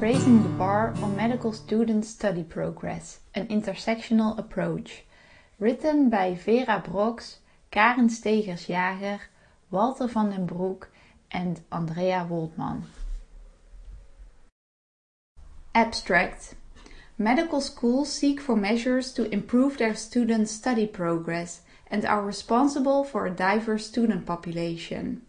Raising the Bar on Medical Student Study Progress, an Intersectional Approach. Written by Vera Brox, Karen Stegers-Jager, Walter van den Broek and Andrea Woltman. Abstract Medical schools seek for measures to improve their students' study progress and are responsible for a diverse student population.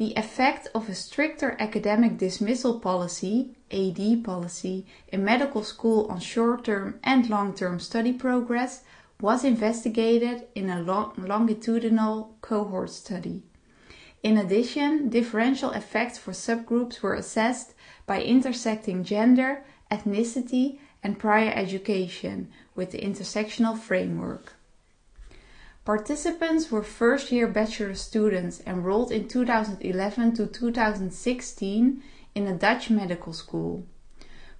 The effect of a stricter academic dismissal policy AD policy in medical school on short term and long term study progress was investigated in a long- longitudinal cohort study. In addition, differential effects for subgroups were assessed by intersecting gender, ethnicity, and prior education with the intersectional framework. Participants were first year bachelor students enrolled in 2011 to 2016 in a Dutch medical school.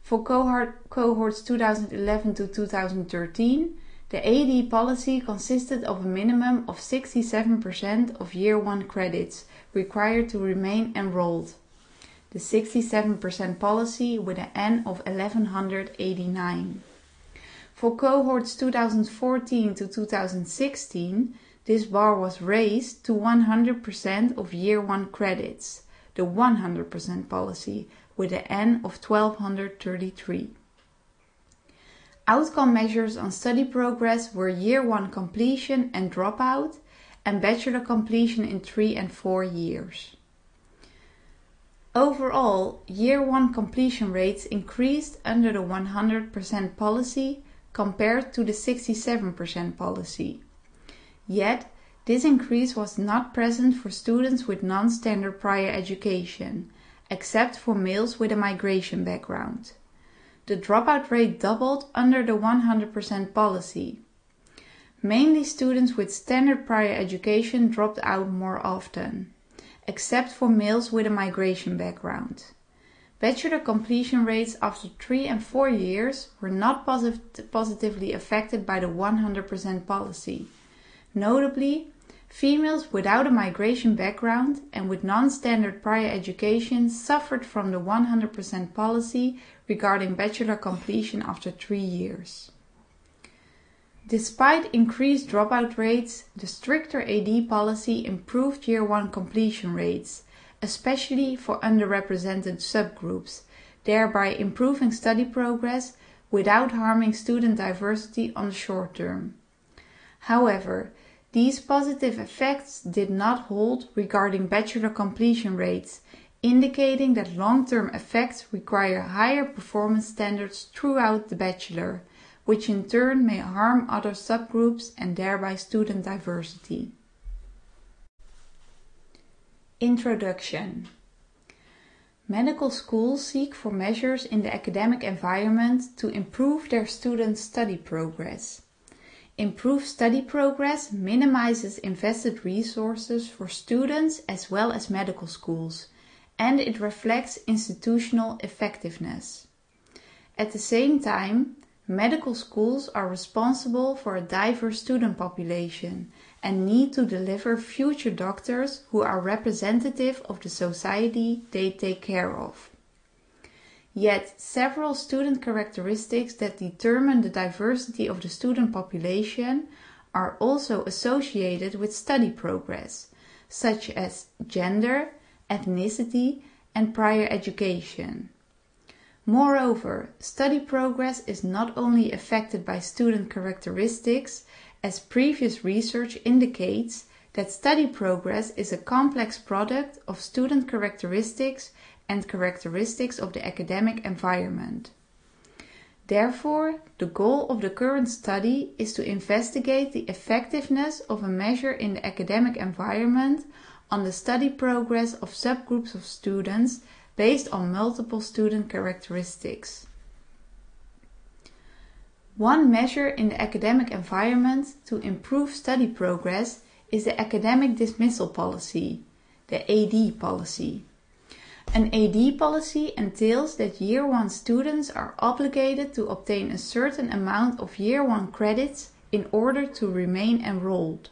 For cohort, cohorts 2011 to 2013, the AD policy consisted of a minimum of 67% of year 1 credits required to remain enrolled. The 67% policy with an N of 1189. For cohorts 2014 to 2016, this bar was raised to 100% of year 1 credits, the 100% policy, with an N of 1233. Outcome measures on study progress were year 1 completion and dropout, and bachelor completion in 3 and 4 years. Overall, year 1 completion rates increased under the 100% policy compared to the 67% policy. Yet, this increase was not present for students with non-standard prior education, except for males with a migration background. The dropout rate doubled under the 100% policy. Mainly students with standard prior education dropped out more often, except for males with a migration background. Bachelor completion rates after 3 and 4 years were not posit- positively affected by the 100% policy. Notably, females without a migration background and with non standard prior education suffered from the 100% policy regarding bachelor completion after 3 years. Despite increased dropout rates, the stricter AD policy improved year 1 completion rates especially for underrepresented subgroups, thereby improving study progress without harming student diversity on the short term. However, these positive effects did not hold regarding bachelor completion rates, indicating that long term effects require higher performance standards throughout the bachelor, which in turn may harm other subgroups and thereby student diversity. Introduction Medical schools seek for measures in the academic environment to improve their students' study progress. Improved study progress minimizes invested resources for students as well as medical schools, and it reflects institutional effectiveness. At the same time, medical schools are responsible for a diverse student population and need to deliver future doctors who are representative of the society they take care of. Yet, several student characteristics that determine the diversity of the student population are also associated with study progress, such as gender, ethnicity, and prior education. Moreover, study progress is not only affected by student characteristics as previous research indicates that study progress is a complex product of student characteristics and characteristics of the academic environment. Therefore, the goal of the current study is to investigate the effectiveness of a measure in the academic environment on the study progress of subgroups of students based on multiple student characteristics. One measure in the academic environment to improve study progress is the academic dismissal policy, the AD policy. An AD policy entails that year 1 students are obligated to obtain a certain amount of year 1 credits in order to remain enrolled.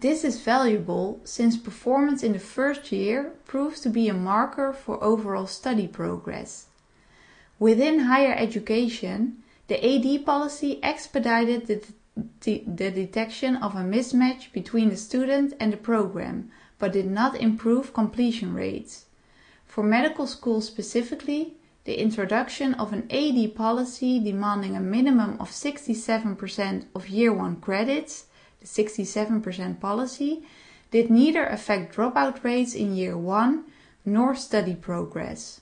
This is valuable since performance in the first year proves to be a marker for overall study progress. Within higher education, the AD policy expedited the, the, the, detection of a mismatch between the student and the program, but did not improve completion rates. For medical schools specifically, the introduction of an AD policy demanding a minimum of 67% of year 1 credits, the 67% policy, did neither affect dropout rates in year 1 nor study progress.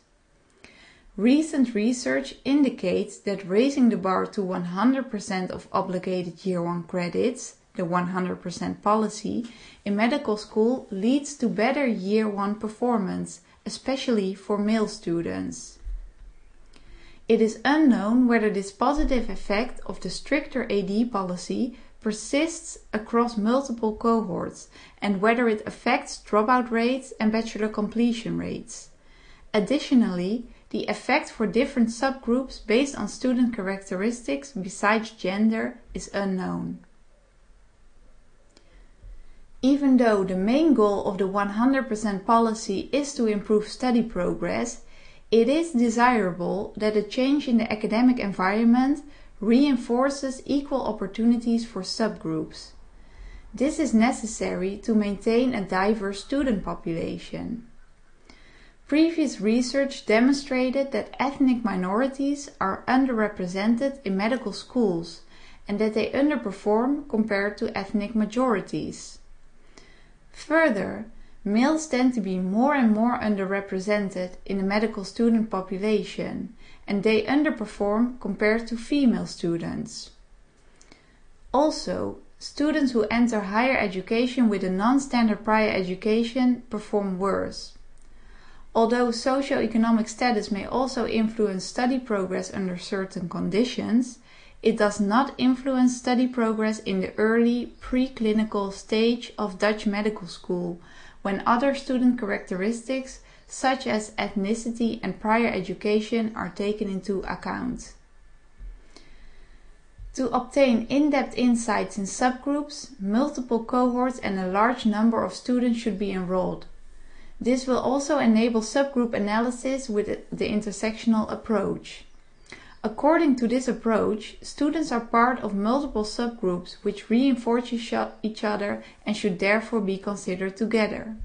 Recent research indicates that raising the bar to 100% of obligated year 1 credits, the 100% policy, in medical school leads to better year 1 performance, especially for male students. It is unknown whether this positive effect of the stricter AD policy persists across multiple cohorts and whether it affects dropout rates and bachelor completion rates. Additionally, the effect for different subgroups based on student characteristics besides gender is unknown. Even though the main goal of the 100% policy is to improve study progress, it is desirable that a change in the academic environment reinforces equal opportunities for subgroups. This is necessary to maintain a diverse student population. Previous research demonstrated that ethnic minorities are underrepresented in medical schools and that they underperform compared to ethnic majorities. Further, males tend to be more and more underrepresented in the medical student population and they underperform compared to female students. Also, students who enter higher education with a non-standard prior education perform worse. Although socioeconomic status may also influence study progress under certain conditions, it does not influence study progress in the early preclinical stage of Dutch medical school when other student characteristics such as ethnicity and prior education are taken into account. To obtain in-depth insights in subgroups, multiple cohorts and a large number of students should be enrolled. This will also enable subgroup analysis with the intersectional approach. According to this approach, students are part of multiple subgroups which reinforce each other and should therefore be considered together.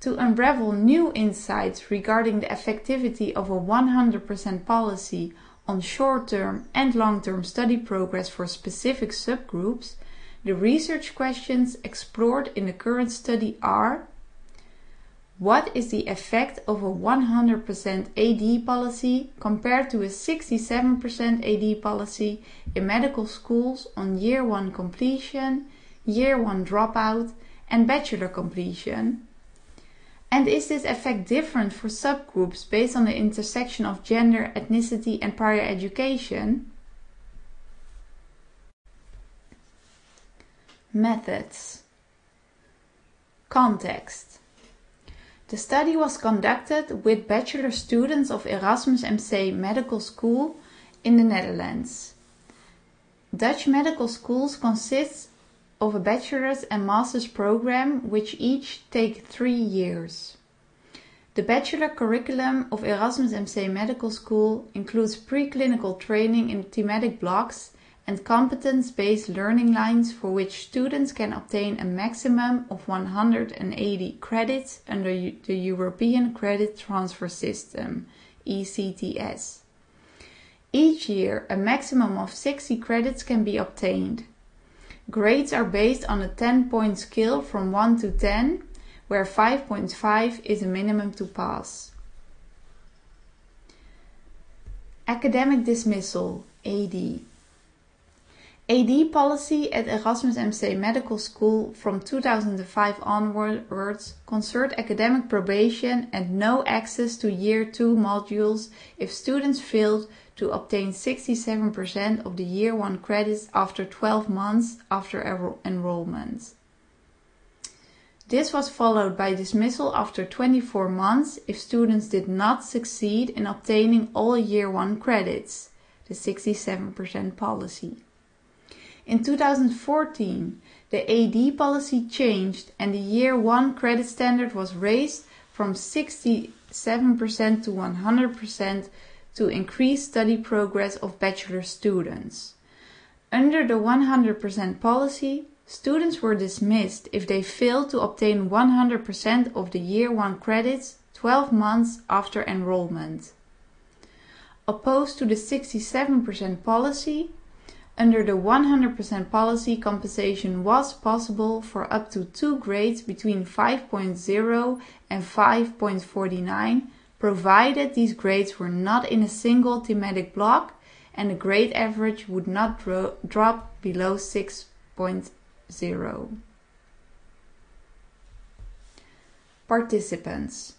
To unravel new insights regarding the effectivity of a 100% policy on short-term and long-term study progress for specific subgroups, the research questions explored in the current study are what is the effect of a 100% AD policy compared to a 67% AD policy in medical schools on year 1 completion, year 1 dropout, and bachelor completion? And is this effect different for subgroups based on the intersection of gender, ethnicity, and prior education? Methods Context the study was conducted with bachelor students of Erasmus MC Medical School in the Netherlands. Dutch medical schools consist of a bachelor's and master's program which each take three years. The bachelor curriculum of Erasmus MC Medical School includes preclinical training in thematic blocks and competence-based learning lines for which students can obtain a maximum of 180 credits under the European Credit Transfer System ECTS. Each year, a maximum of 60 credits can be obtained. Grades are based on a 10-point scale from 1 to 10, where 5.5 is a minimum to pass. Academic Dismissal AD AD policy at Erasmus MC Medical School from 2005 onwards concerned academic probation and no access to year 2 modules if students failed to obtain 67% of the year 1 credits after 12 months after enrollment. This was followed by dismissal after 24 months if students did not succeed in obtaining all year 1 credits, the 67% policy. In 2014, the AD policy changed and the year 1 credit standard was raised from 67% to 100% to increase study progress of bachelor students. Under the 100% policy, students were dismissed if they failed to obtain 100% of the year 1 credits 12 months after enrollment. Opposed to the 67% policy, under the 100% policy, compensation was possible for up to two grades between 5.0 and 5.49, provided these grades were not in a single thematic block and the grade average would not dro drop below 6.0. Participants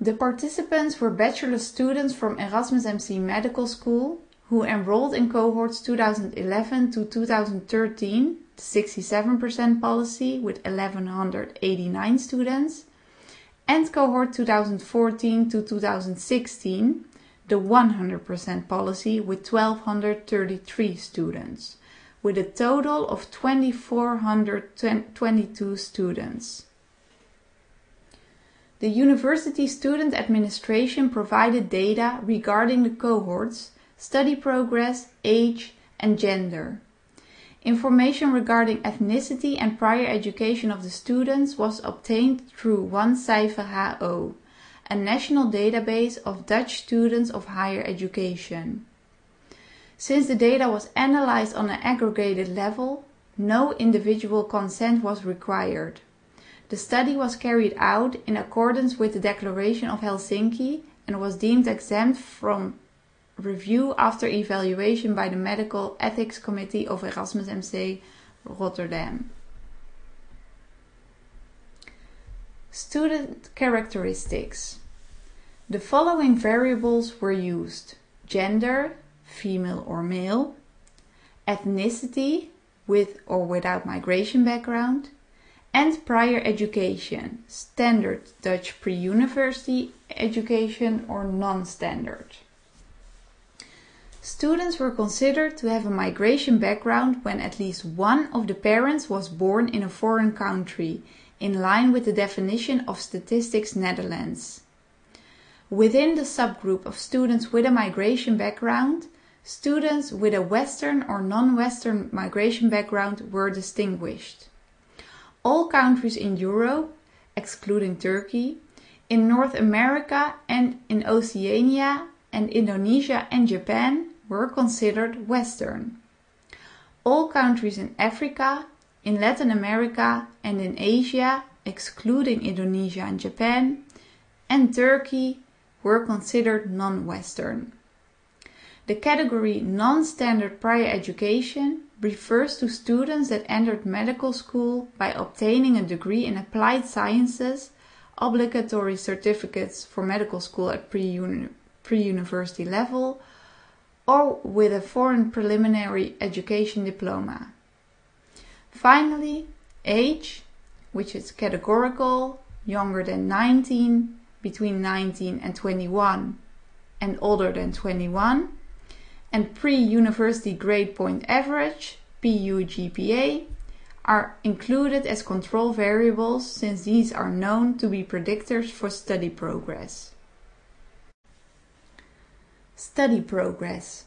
The participants were bachelor students from Erasmus MC Medical School who enrolled in cohorts 2011 to 2013, the 67% policy with 1189 students, and cohort 2014 to 2016, the 100% policy with 1233 students, with a total of 2422 students. The University Student Administration provided data regarding the cohorts study progress, age, and gender. Information regarding ethnicity and prior education of the students was obtained through OneCypher HO, a national database of Dutch students of higher education. Since the data was analyzed on an aggregated level, no individual consent was required. The study was carried out in accordance with the Declaration of Helsinki and was deemed exempt from review after evaluation by the Medical Ethics Committee of Erasmus MC Rotterdam. Student characteristics. The following variables were used gender, female or male, ethnicity, with or without migration background, and prior education, standard Dutch pre university education or non standard. Students were considered to have a migration background when at least one of the parents was born in a foreign country, in line with the definition of Statistics Netherlands. Within the subgroup of students with a migration background, students with a Western or non-Western migration background were distinguished. All countries in Europe, excluding Turkey, in North America and in Oceania and Indonesia and Japan were considered Western. All countries in Africa, in Latin America, and in Asia, excluding Indonesia and Japan, and Turkey, were considered non Western. The category non standard prior education refers to students that entered medical school by obtaining a degree in applied sciences, obligatory certificates for medical school at pre university level, or with a foreign preliminary education diploma. Finally, age, which is categorical, younger than 19, between 19 and 21, and older than 21, and pre-university grade point average, PUGPA, are included as control variables since these are known to be predictors for study progress. Study progress.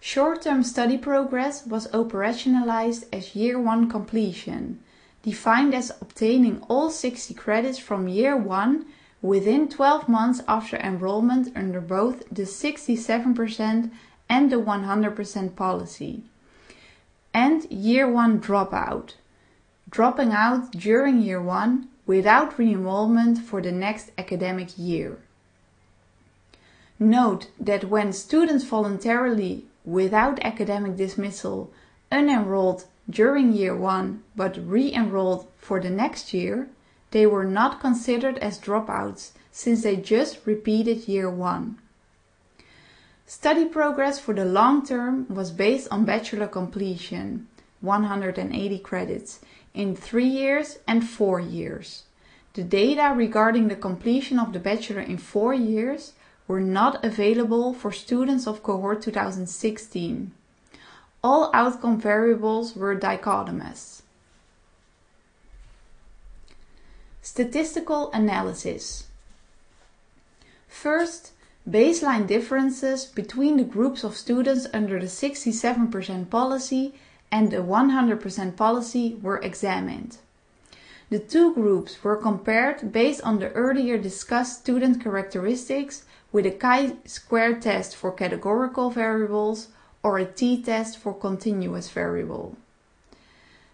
Short-term study progress was operationalized as year 1 completion, defined as obtaining all 60 credits from year 1 within 12 months after enrollment under both the 67% and the 100% policy. And year 1 dropout, dropping out during year 1 without re-enrollment for the next academic year. Note that when students voluntarily, without academic dismissal, unenrolled during year 1 but re-enrolled for the next year, they were not considered as dropouts since they just repeated year 1. Study progress for the long term was based on bachelor completion, 180 credits, in 3 years and 4 years. The data regarding the completion of the bachelor in 4 years were not available for students of cohort 2016. All outcome variables were dichotomous. Statistical analysis. First, baseline differences between the groups of students under the 67% policy and the 100% policy were examined. The two groups were compared based on the earlier discussed student characteristics with a chi-square test for categorical variables or a t-test for continuous variable.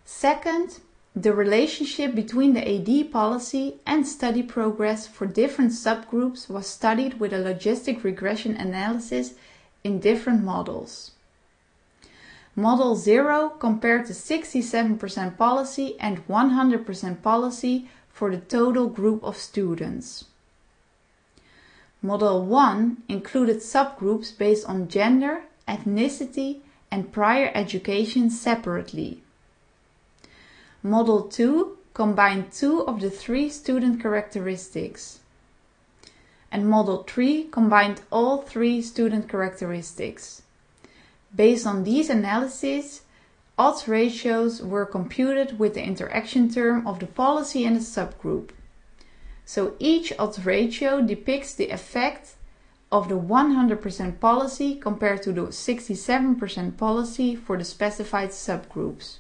Second, the relationship between the AD policy and study progress for different subgroups was studied with a logistic regression analysis in different models. Model 0 compared the 67% policy and 100% policy for the total group of students. Model 1 included subgroups based on gender, ethnicity, and prior education separately. Model 2 combined two of the three student characteristics. And Model 3 combined all three student characteristics. Based on these analyses, odds ratios were computed with the interaction term of the policy and the subgroup. So each odds ratio depicts the effect of the 100% policy compared to the 67% policy for the specified subgroups.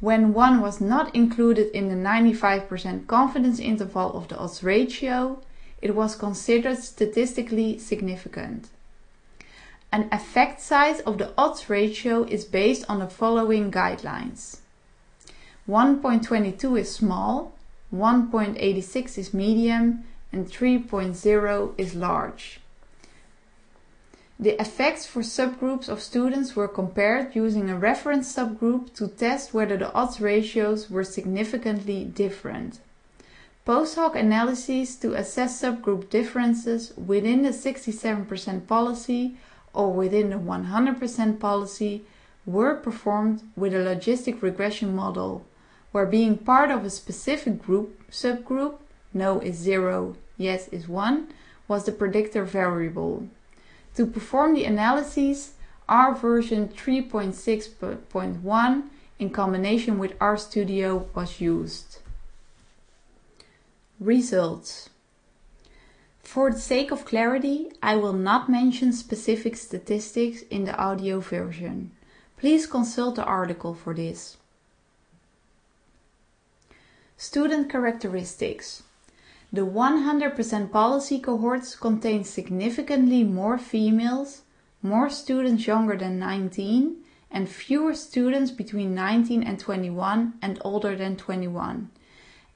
When one was not included in the 95% confidence interval of the odds ratio, it was considered statistically significant. An effect size of the odds ratio is based on the following guidelines. 1.22 is small, 1.86 is medium, and 3.0 is large. The effects for subgroups of students were compared using a reference subgroup to test whether the odds ratios were significantly different. Post hoc analyses to assess subgroup differences within the 67% policy or within the 100% policy were performed with a logistic regression model, where being part of a specific group subgroup, no is 0, yes is 1, was the predictor variable. To perform the analyses, R version 3.6.1 in combination with RStudio was used. Results For the sake of clarity, I will not mention specific statistics in the audio version. Please consult the article for this. Student characteristics the 100% policy cohorts contain significantly more females, more students younger than 19, and fewer students between 19 and 21 and older than 21,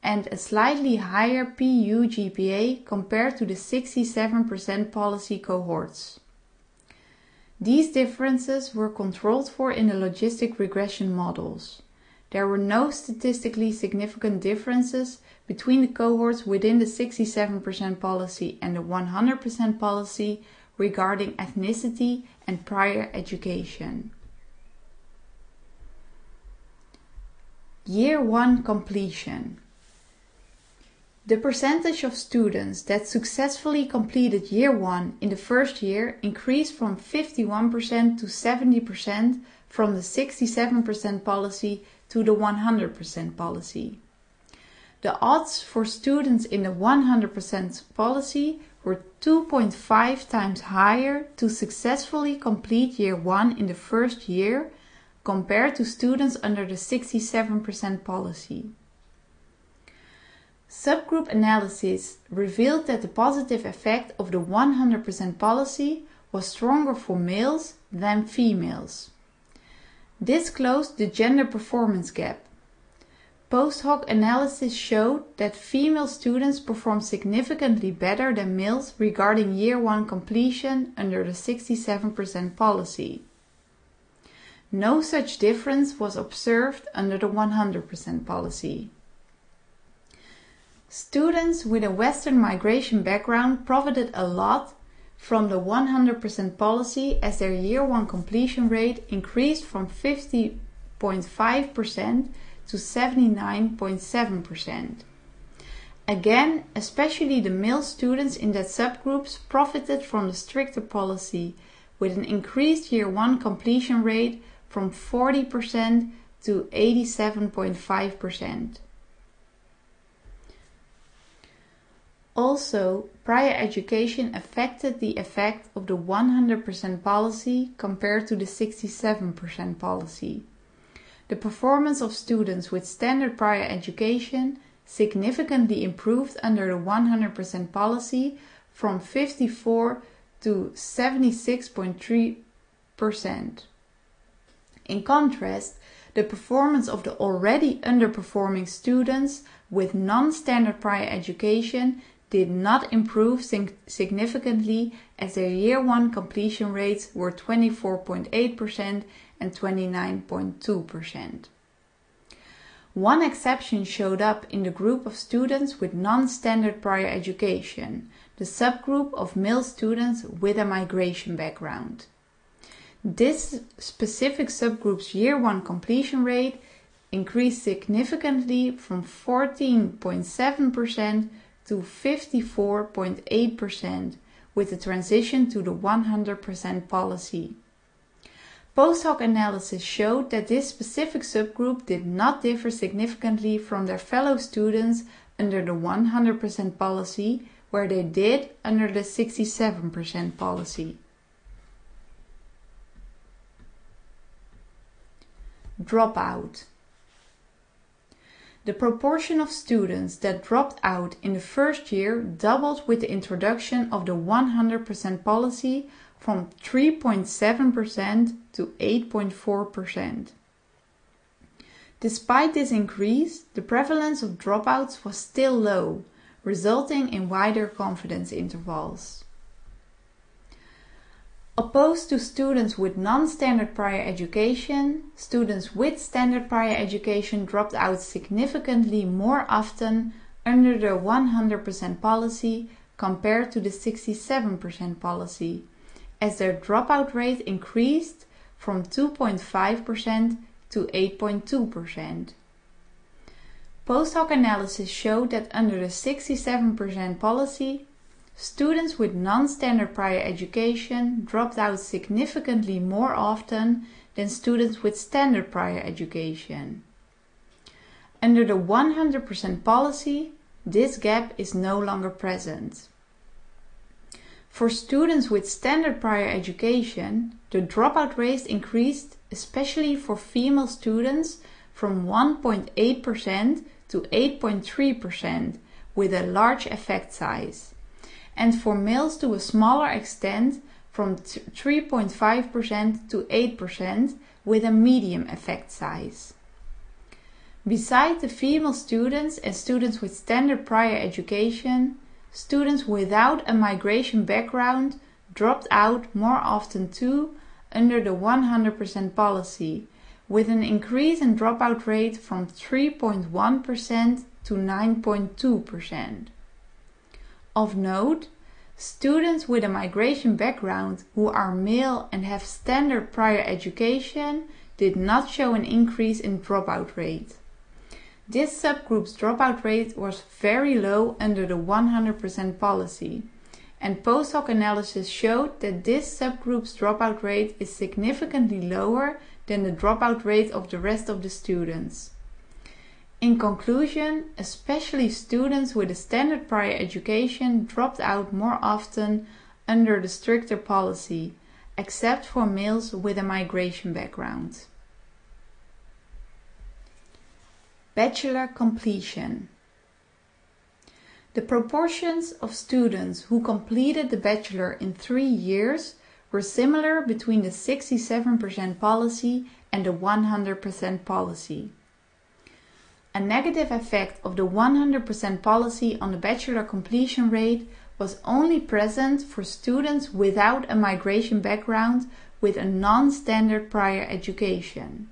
and a slightly higher PU GPA compared to the 67% policy cohorts. These differences were controlled for in the logistic regression models. There were no statistically significant differences between the cohorts within the 67% policy and the 100% policy regarding ethnicity and prior education. Year 1 completion. The percentage of students that successfully completed year 1 in the first year increased from 51% to 70% from the 67% policy to the 100% policy. The odds for students in the 100% policy were 2.5 times higher to successfully complete year 1 in the first year compared to students under the 67% policy. Subgroup analysis revealed that the positive effect of the 100% policy was stronger for males than females. This closed the gender performance gap Post hoc analysis showed that female students performed significantly better than males regarding year 1 completion under the 67% policy. No such difference was observed under the 100% policy. Students with a Western migration background profited a lot from the 100% policy as their year 1 completion rate increased from 50.5% to 79.7%. Again, especially the male students in that subgroups profited from the stricter policy with an increased year 1 completion rate from 40% to 87.5%. Also, prior education affected the effect of the 100% policy compared to the 67% policy. The performance of students with standard prior education significantly improved under the 100% policy from 54 to 76.3%. In contrast, the performance of the already underperforming students with non-standard prior education did not improve significantly as their year 1 completion rates were 24.8% and 29.2%. One exception showed up in the group of students with non-standard prior education, the subgroup of male students with a migration background. This specific subgroup's year 1 completion rate increased significantly from 14.7% to 54.8% with the transition to the 100% policy. Post hoc analysis showed that this specific subgroup did not differ significantly from their fellow students under the 100% policy, where they did under the 67% policy. Dropout. The proportion of students that dropped out in the first year doubled with the introduction of the 100% policy from 3.7% to 8.4%. Despite this increase, the prevalence of dropouts was still low, resulting in wider confidence intervals. Opposed to students with non-standard prior education, students with standard prior education dropped out significantly more often under the 100% policy compared to the 67% policy, as their dropout rate increased from 2.5% to 8.2%. Post hoc analysis showed that under the 67% policy, students with non-standard prior education dropped out significantly more often than students with standard prior education. Under the 100% policy, this gap is no longer present. For students with standard prior education, the dropout rate increased especially for female students from 1.8% to 8.3% with a large effect size, and for males to a smaller extent from 3.5% to 8% with a medium effect size. Besides the female students and students with standard prior education, students without a migration background dropped out more often too under the 100% policy, with an increase in dropout rate from 3.1% to 9.2%. Of note, students with a migration background who are male and have standard prior education did not show an increase in dropout rate. This subgroup's dropout rate was very low under the 100% policy, and post hoc analysis showed that this subgroup's dropout rate is significantly lower than the dropout rate of the rest of the students. In conclusion, especially students with a standard prior education dropped out more often under the stricter policy, except for males with a migration background. Bachelor completion. The proportions of students who completed the bachelor in three years were similar between the 67% policy and the 100% policy. A negative effect of the 100% policy on the bachelor completion rate was only present for students without a migration background with a non-standard prior education.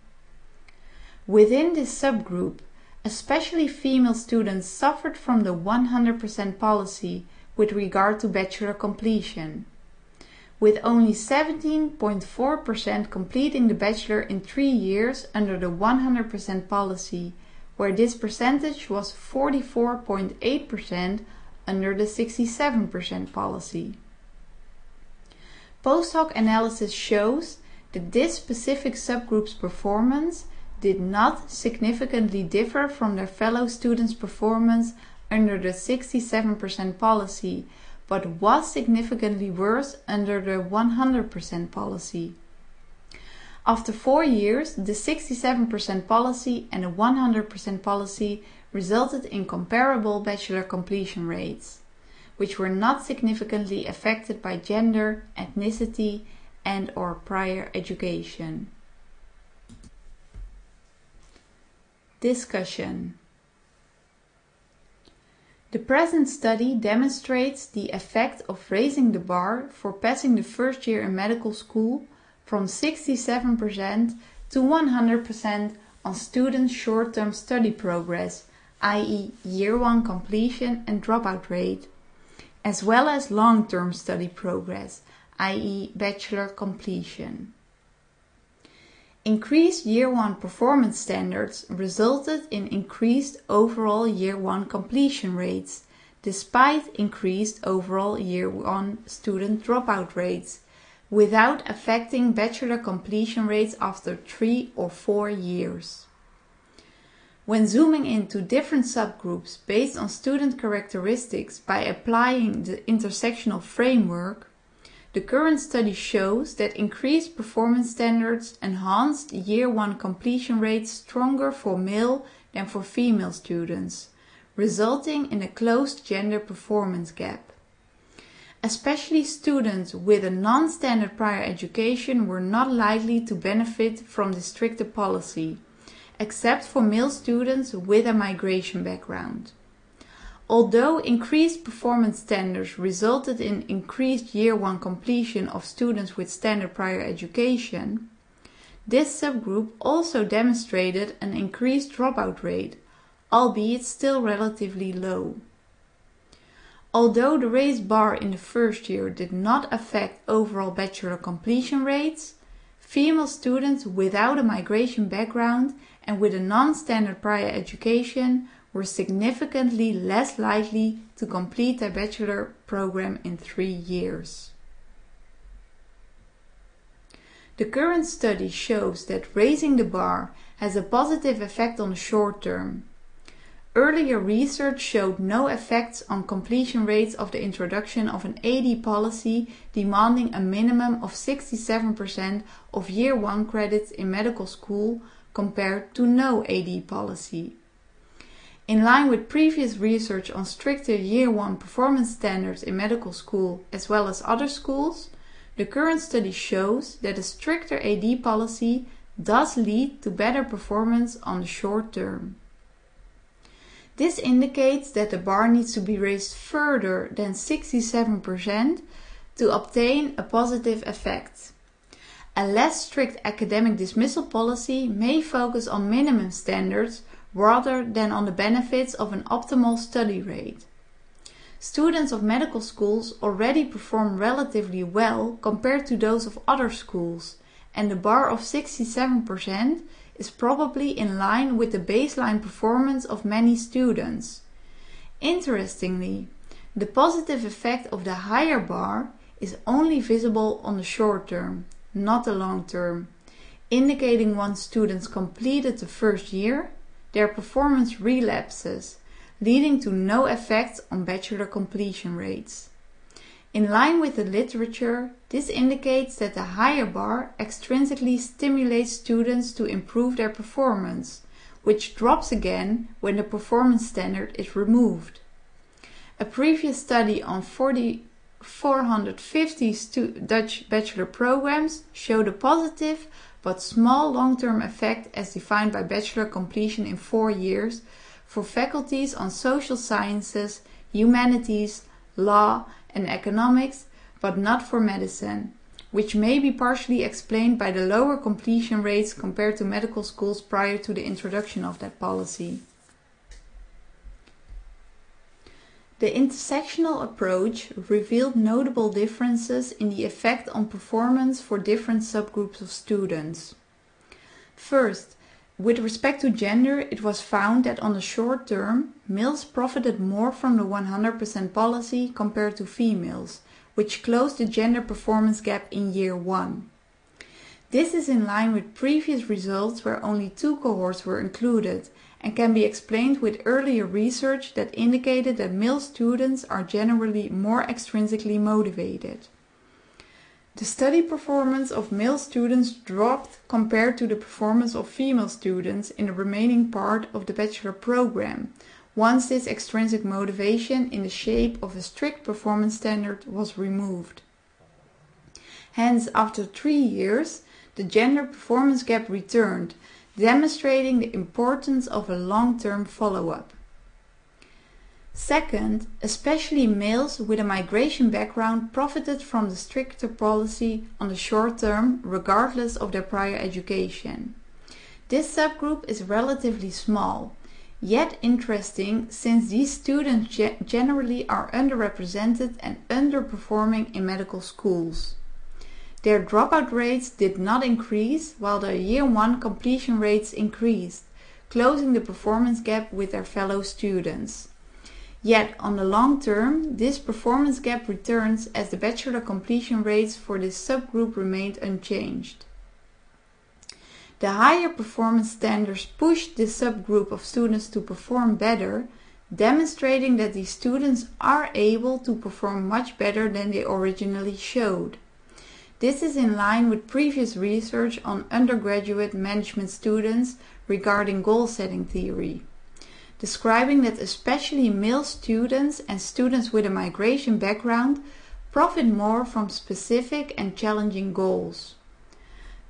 Within this subgroup, especially female students suffered from the 100% policy with regard to bachelor completion, with only 17.4% completing the bachelor in three years under the 100% policy, where this percentage was 44.8% under the 67% policy. Post hoc analysis shows that this specific subgroup's performance did not significantly differ from their fellow students' performance under the 67% policy, but was significantly worse under the 100% policy. After four years, the 67% policy and the 100% policy resulted in comparable bachelor completion rates, which were not significantly affected by gender, ethnicity, and or prior education. Discussion The present study demonstrates the effect of raising the bar for passing the first year in medical school from 67% to 100% on students' short-term study progress, i.e. year 1 completion and dropout rate, as well as long-term study progress, i.e. bachelor completion. Increased year 1 performance standards resulted in increased overall year 1 completion rates, despite increased overall year 1 student dropout rates, without affecting bachelor completion rates after 3 or 4 years. When zooming into different subgroups based on student characteristics by applying the intersectional framework, the current study shows that increased performance standards enhanced year 1 completion rates stronger for male than for female students, resulting in a closed gender performance gap. Especially students with a non-standard prior education were not likely to benefit from the stricter policy, except for male students with a migration background. Although increased performance standards resulted in increased year 1 completion of students with standard prior education, this subgroup also demonstrated an increased dropout rate, albeit still relatively low. Although the raised bar in the first year did not affect overall bachelor completion rates, female students without a migration background and with a non-standard prior education were significantly less likely to complete their bachelor program in three years. The current study shows that raising the bar has a positive effect on the short term. Earlier research showed no effects on completion rates of the introduction of an AD policy demanding a minimum of 67% of year 1 credits in medical school compared to no AD policy. In line with previous research on stricter Year 1 performance standards in medical school as well as other schools, the current study shows that a stricter AD policy does lead to better performance on the short term. This indicates that the bar needs to be raised further than 67% to obtain a positive effect. A less strict academic dismissal policy may focus on minimum standards rather than on the benefits of an optimal study rate. Students of medical schools already perform relatively well compared to those of other schools, and the bar of 67% is probably in line with the baseline performance of many students. Interestingly, the positive effect of the higher bar is only visible on the short term, not the long term, indicating once students completed the first year, their performance relapses, leading to no effect on bachelor completion rates. In line with the literature, this indicates that the higher bar extrinsically stimulates students to improve their performance, which drops again when the performance standard is removed. A previous study on 40, 450 Dutch bachelor programs showed a positive but small long-term effect as defined by bachelor completion in four years for faculties on social sciences, humanities, law and economics, but not for medicine, which may be partially explained by the lower completion rates compared to medical schools prior to the introduction of that policy. The intersectional approach revealed notable differences in the effect on performance for different subgroups of students. First, with respect to gender, it was found that on the short term, males profited more from the 100% policy compared to females, which closed the gender performance gap in year 1. This is in line with previous results where only two cohorts were included and can be explained with earlier research that indicated that male students are generally more extrinsically motivated. The study performance of male students dropped compared to the performance of female students in the remaining part of the bachelor program, once this extrinsic motivation in the shape of a strict performance standard was removed. Hence, after three years, the gender performance gap returned, demonstrating the importance of a long-term follow-up. Second, especially males with a migration background profited from the stricter policy on the short term regardless of their prior education. This subgroup is relatively small, yet interesting since these students ge generally are underrepresented and underperforming in medical schools. Their dropout rates did not increase while their year 1 completion rates increased, closing the performance gap with their fellow students. Yet, on the long term, this performance gap returns as the bachelor completion rates for this subgroup remained unchanged. The higher performance standards pushed this subgroup of students to perform better, demonstrating that these students are able to perform much better than they originally showed. This is in line with previous research on undergraduate management students regarding goal setting theory, describing that especially male students and students with a migration background profit more from specific and challenging goals.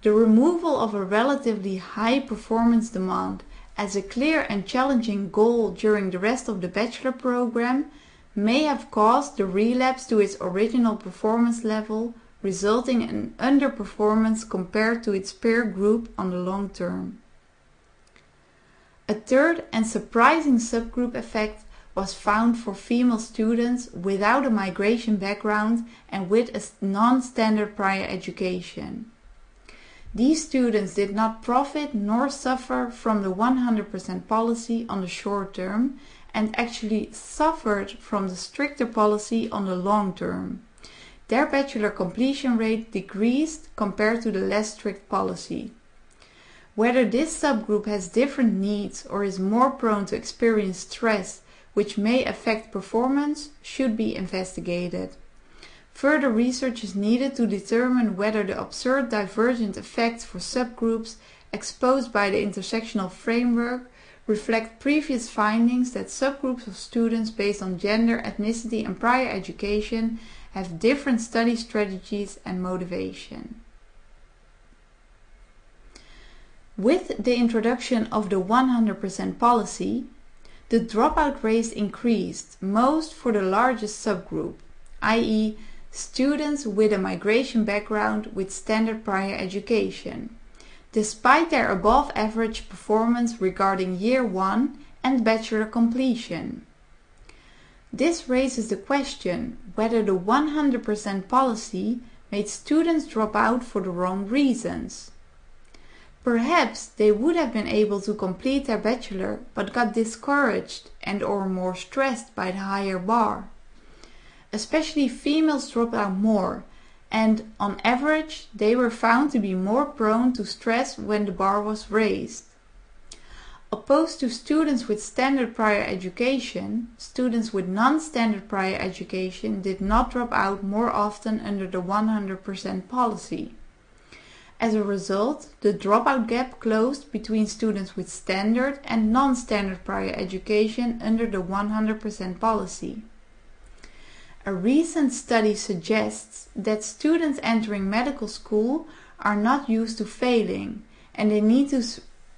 The removal of a relatively high performance demand as a clear and challenging goal during the rest of the bachelor program may have caused the relapse to its original performance level, resulting in underperformance compared to its peer group on the long term. A third and surprising subgroup effect was found for female students without a migration background and with a non-standard prior education. These students did not profit nor suffer from the 100% policy on the short term and actually suffered from the stricter policy on the long term. Their bachelor completion rate decreased compared to the less strict policy. Whether this subgroup has different needs or is more prone to experience stress which may affect performance should be investigated. Further research is needed to determine whether the observed divergent effects for subgroups exposed by the intersectional framework reflect previous findings that subgroups of students based on gender, ethnicity and prior education have different study strategies and motivation. With the introduction of the 100% policy, the dropout rates increased, most for the largest subgroup, i.e students with a migration background with standard prior education, despite their above average performance regarding year 1 and bachelor completion. This raises the question whether the 100% policy made students drop out for the wrong reasons. Perhaps they would have been able to complete their bachelor but got discouraged and or more stressed by the higher bar. Especially females dropped out more, and on average they were found to be more prone to stress when the bar was raised. Opposed to students with standard prior education, students with non-standard prior education did not drop out more often under the 100% policy. As a result, the dropout gap closed between students with standard and non-standard prior education under the 100% policy. A recent study suggests that students entering medical school are not used to failing and they need to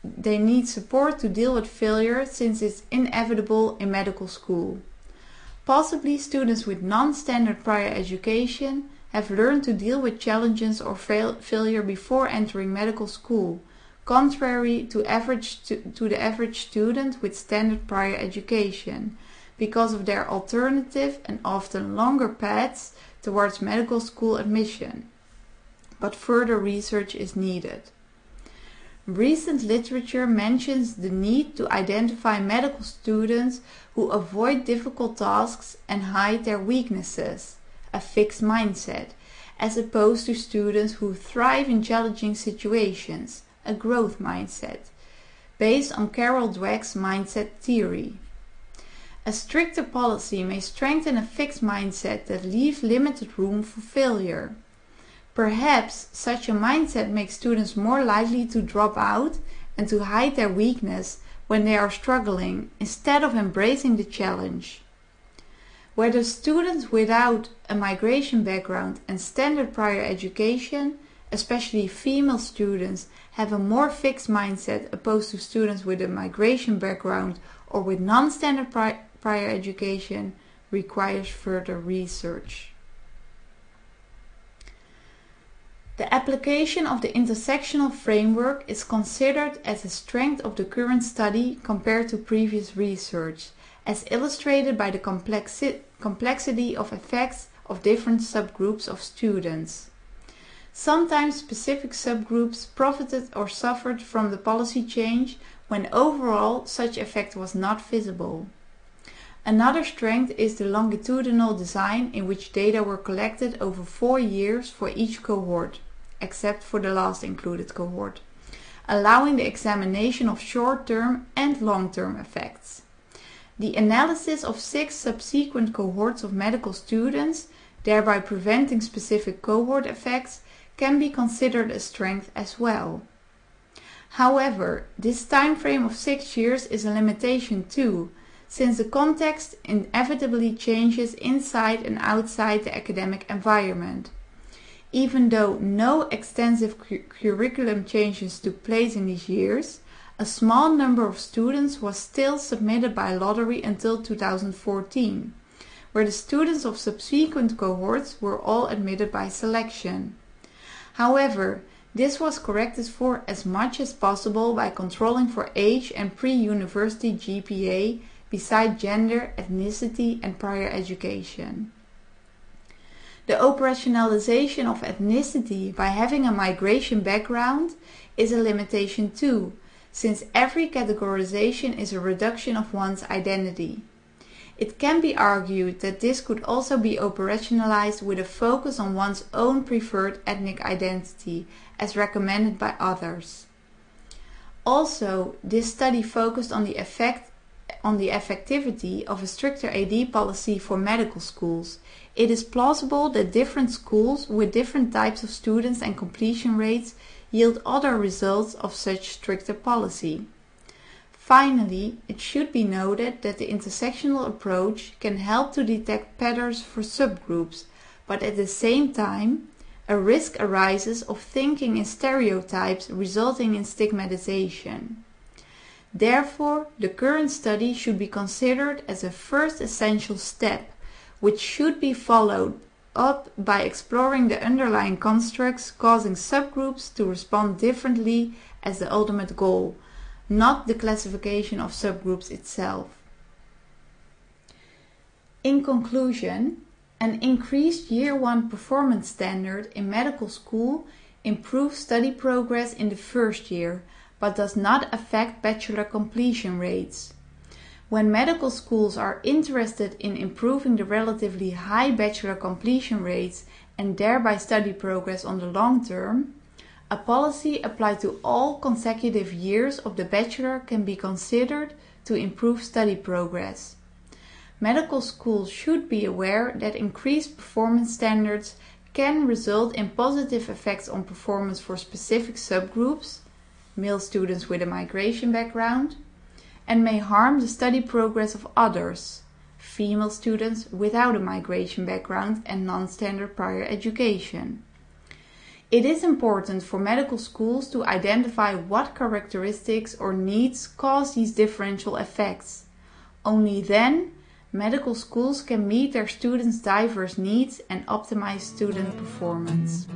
they need support to deal with failure since it's inevitable in medical school. Possibly students with non-standard prior education have learned to deal with challenges or fail failure before entering medical school, contrary to, average to, to the average student with standard prior education because of their alternative and often longer paths towards medical school admission. But further research is needed. Recent literature mentions the need to identify medical students who avoid difficult tasks and hide their weaknesses, a fixed mindset, as opposed to students who thrive in challenging situations, a growth mindset. based on Carol Dweck's mindset theory. A stricter policy may strengthen a fixed mindset that leaves limited room for failure. Perhaps such a mindset makes students more likely to drop out and to hide their weakness when they are struggling instead of embracing the challenge. Whether students without a migration background and standard prior education, especially female students, have a more fixed mindset opposed to students with a migration background or with non standard pri prior education, requires further research. The application of the intersectional framework is considered as a strength of the current study compared to previous research, as illustrated by the complexi complexity of effects of different subgroups of students. Sometimes specific subgroups profited or suffered from the policy change when overall such effect was not visible. Another strength is the longitudinal design in which data were collected over four years for each cohort except for the last included cohort, allowing the examination of short-term and long-term effects. The analysis of six subsequent cohorts of medical students, thereby preventing specific cohort effects, can be considered a strength as well. However, this time frame of six years is a limitation too, since the context inevitably changes inside and outside the academic environment. Even though no extensive cu curriculum changes took place in these years, a small number of students was still submitted by lottery until 2014, where the students of subsequent cohorts were all admitted by selection. However, this was corrected for as much as possible by controlling for age and pre-university GPA beside gender, ethnicity and prior education. The operationalization of ethnicity by having a migration background is a limitation too, since every categorization is a reduction of one's identity. It can be argued that this could also be operationalized with a focus on one's own preferred ethnic identity, as recommended by others. Also, this study focused on the effect on the effectivity of a stricter AD policy for medical schools it is plausible that different schools with different types of students and completion rates yield other results of such stricter policy. Finally, it should be noted that the intersectional approach can help to detect patterns for subgroups, but at the same time, a risk arises of thinking in stereotypes resulting in stigmatization. Therefore, the current study should be considered as a first essential step which should be followed up by exploring the underlying constructs causing subgroups to respond differently as the ultimate goal, not the classification of subgroups itself. In conclusion, an increased Year 1 performance standard in medical school improves study progress in the first year, but does not affect bachelor completion rates. When medical schools are interested in improving the relatively high bachelor completion rates and thereby study progress on the long term, a policy applied to all consecutive years of the bachelor can be considered to improve study progress. Medical schools should be aware that increased performance standards can result in positive effects on performance for specific subgroups, male students with a migration background, and may harm the study progress of others, female students without a migration background and non-standard prior education. It is important for medical schools to identify what characteristics or needs cause these differential effects. Only then, medical schools can meet their students' diverse needs and optimize student performance.